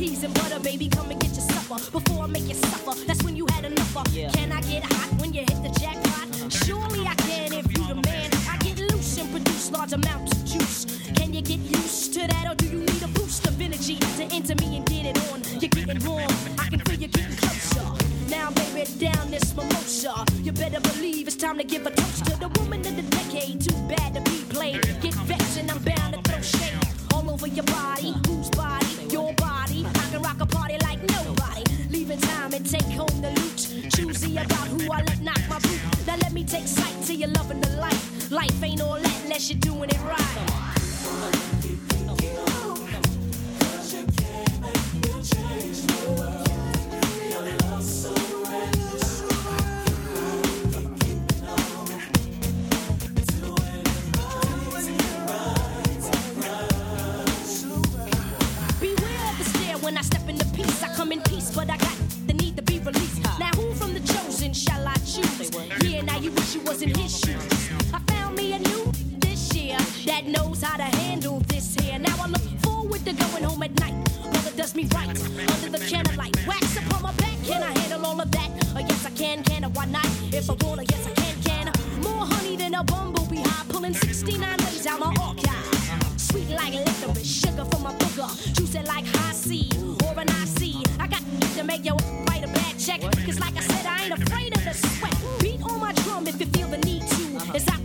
peas and butter, baby. Come and get your supper before I make you suffer. That's when you had enough. Of. Yeah. Can I get hot when you hit the jackpot? Surely I can if you the man. I get loose and produce large amounts of juice. Can you get used to that, or do you need a boost of energy to enter me and get it on? You're getting warm. I can feel you getting closer. Now, baby, down this mimosa. You better believe it's time to give a toast to the woman of the decade. Too bad to be played. Get vexed and I'm bound to over your body. Whose body? Your body. I can rock a party like nobody. Leaving time and take home the loot. Choosy about who I let knock my boot. Now let me take sight to your loving the life. Life ain't all that unless you're doing it right. You, you, you, you, you, you, you, you,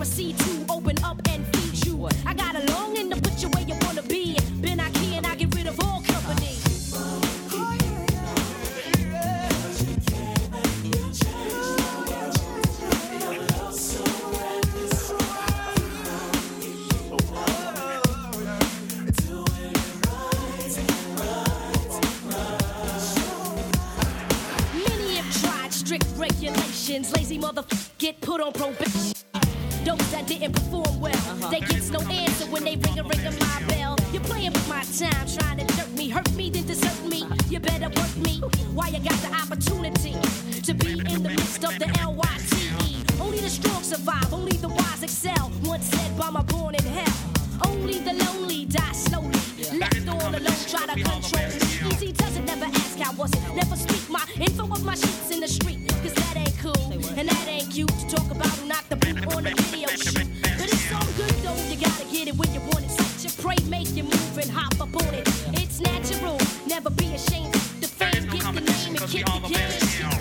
proceed to I control. Easy does it, never ask how was it. Never speak my info of my in the street. Cause that ain't cool, and that ain't cute to talk about who knocked the boot on video shoot. But it's so good though, you gotta get it when you want it. Set your prey, make move and hop up on it. It's natural, never be ashamed. The fame, get the name and kick the game.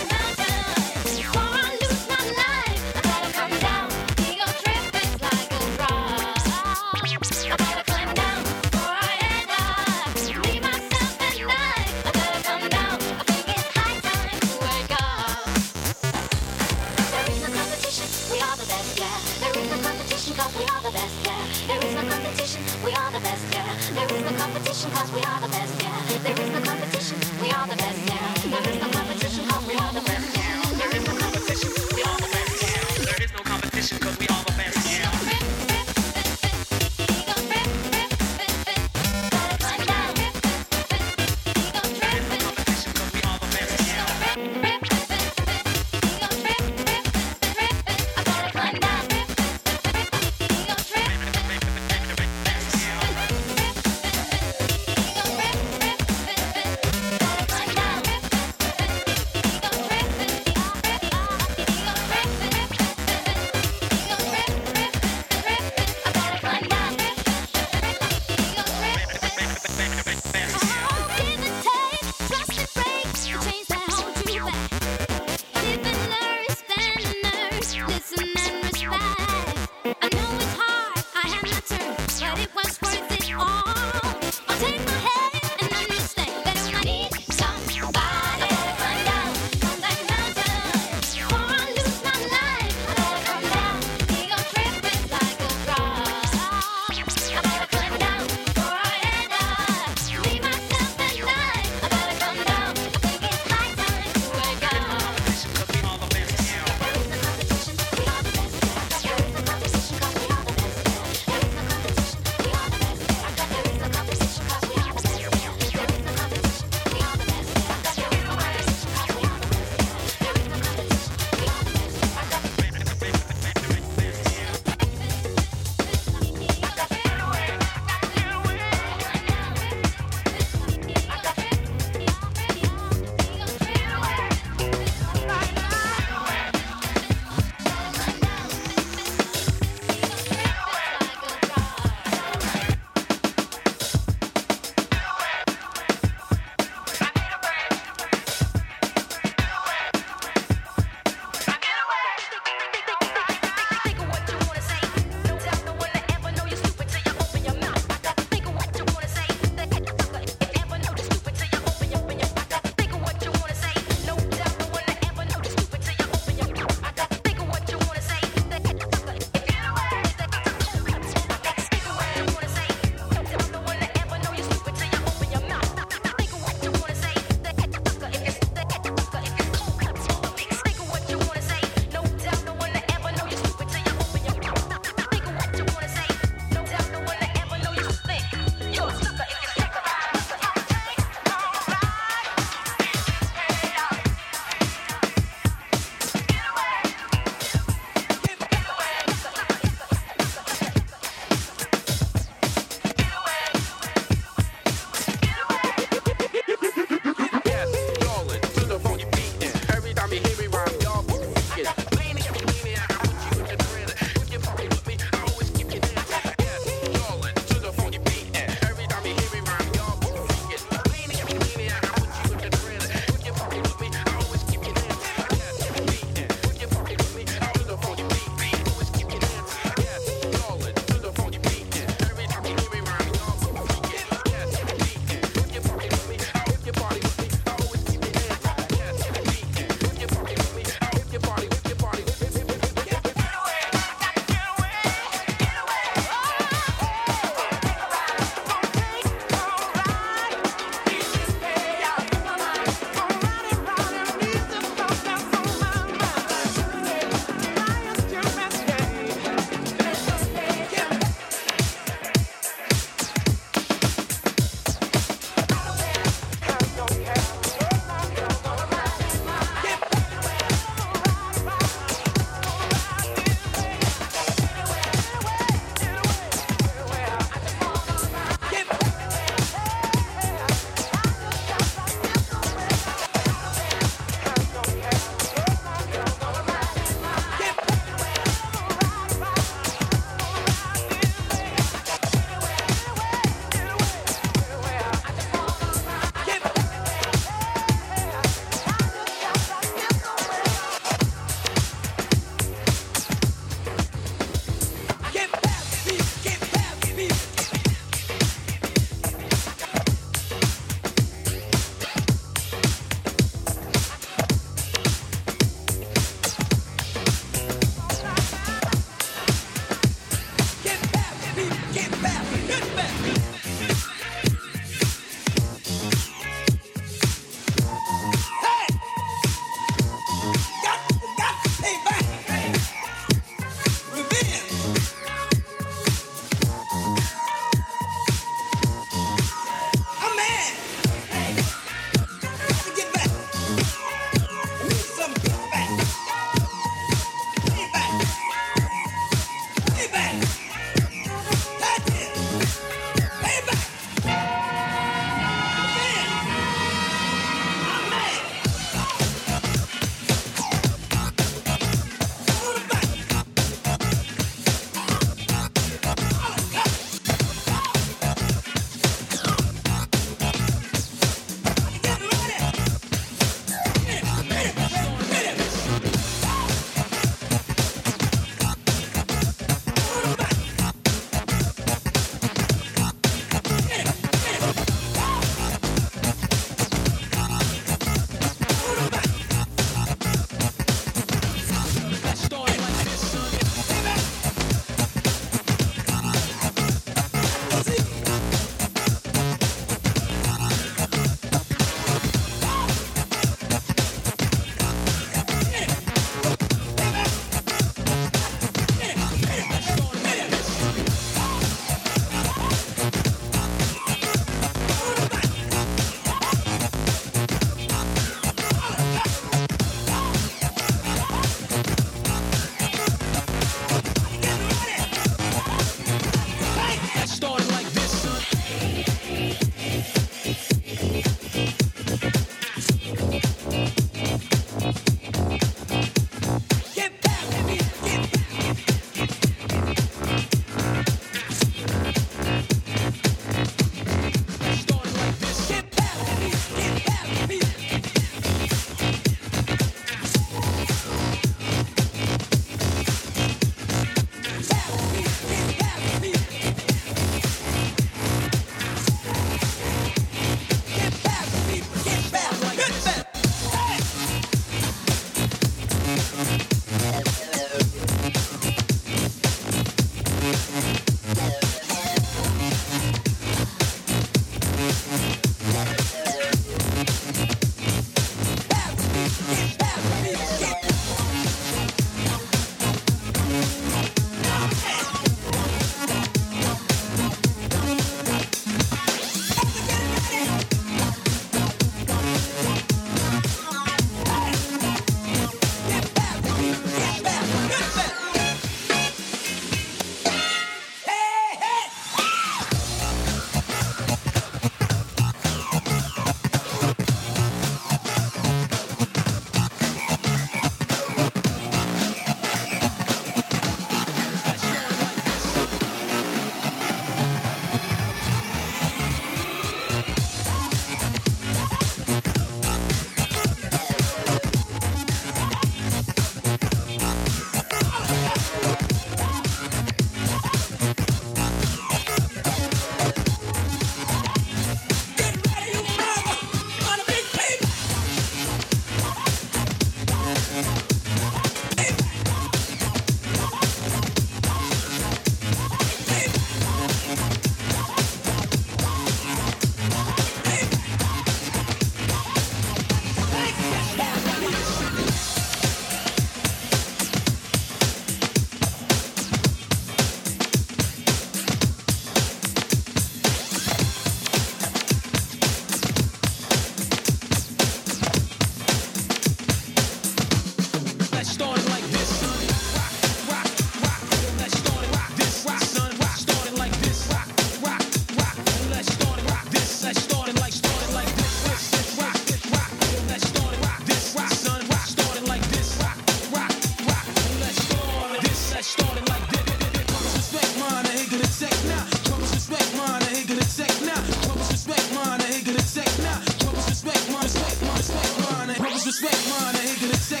Respect mine, I ain't gonna take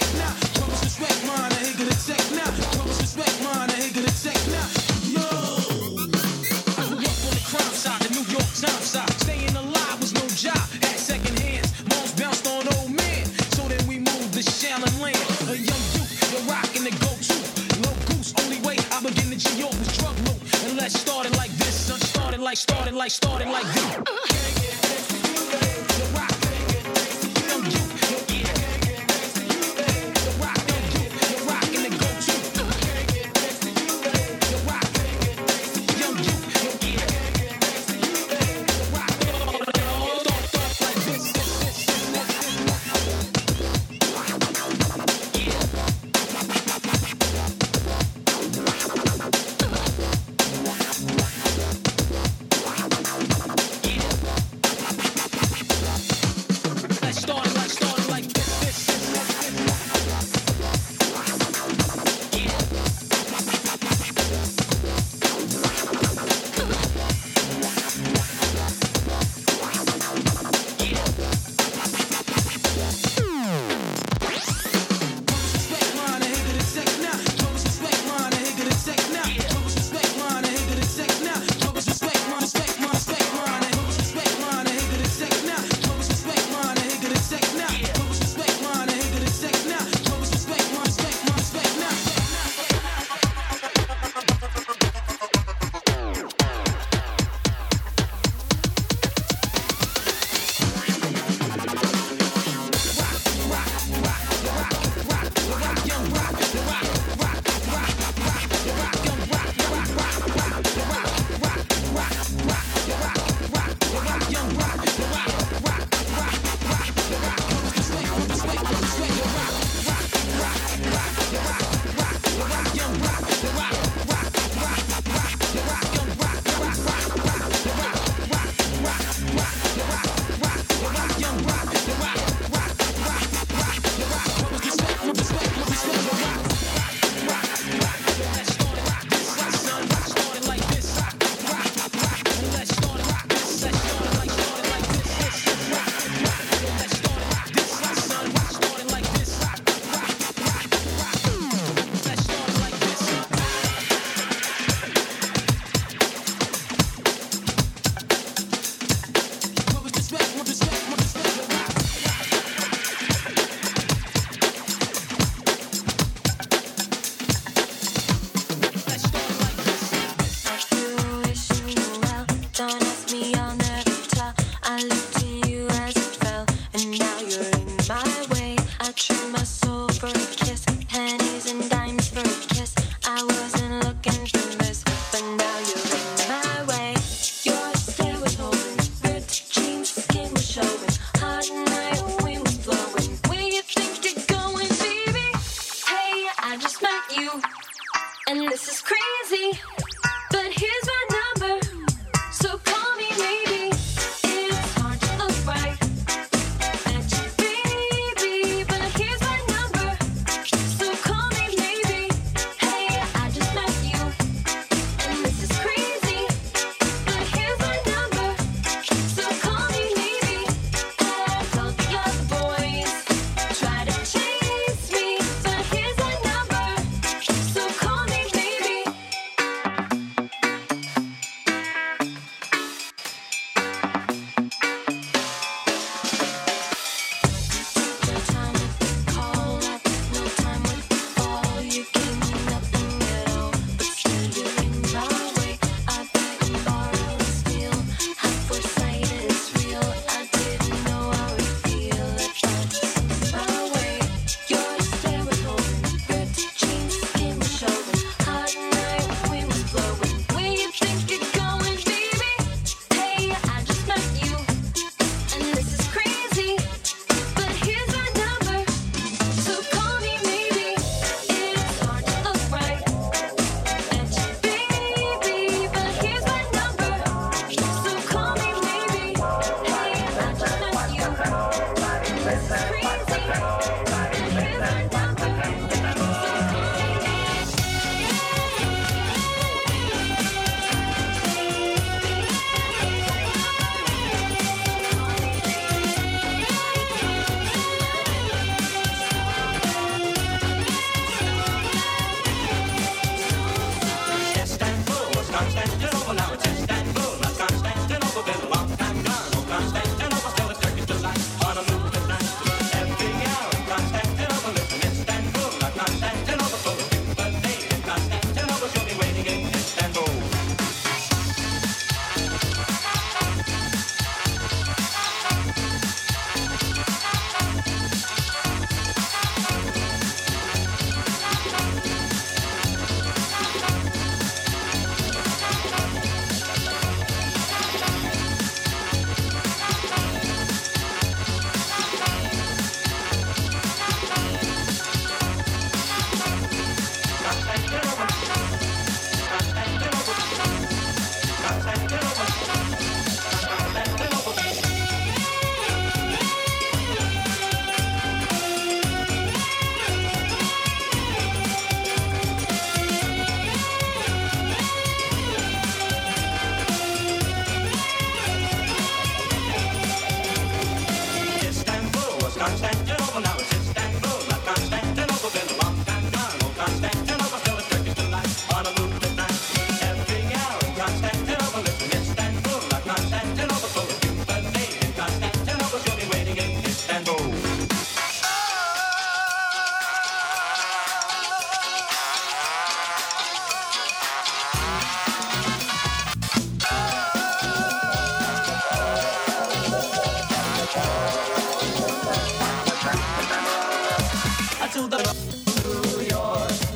New York.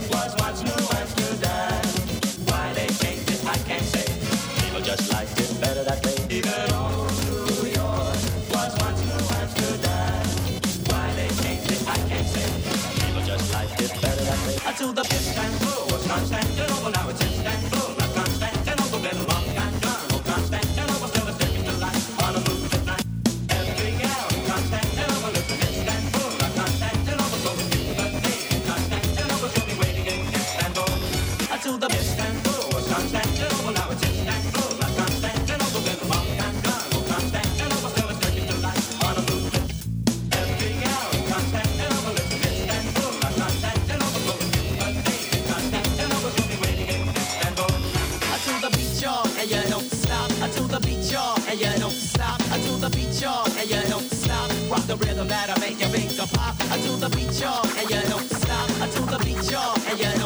y'all, and you don't stop. Rock the rhythm that'll make your finger pop. I do the beat, y'all, and you don't stop. I do the beat, y'all, and you don't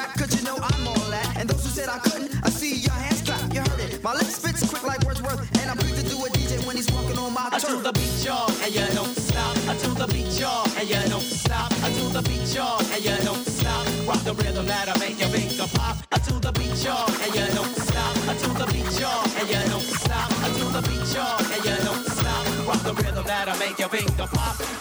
crack, cause you know I'm all that. And those who said I couldn't, I see your hands clap, you heard it. My lips fits quick like Wordsworth, and I'm quick to do a DJ when he's walking on my turf. I do the beat, y'all, and you don't stop. I do the beat, y'all, and you don't stop. I do the beat, y'all, and you don't stop. Rock the rhythm that I make your finger pop. I do the beat, y'all, and you don't stop. I do the beat, y'all, and you don't stop. I do the beat, y'all, and you don't stop. Rock the rhythm that I make your finger pop.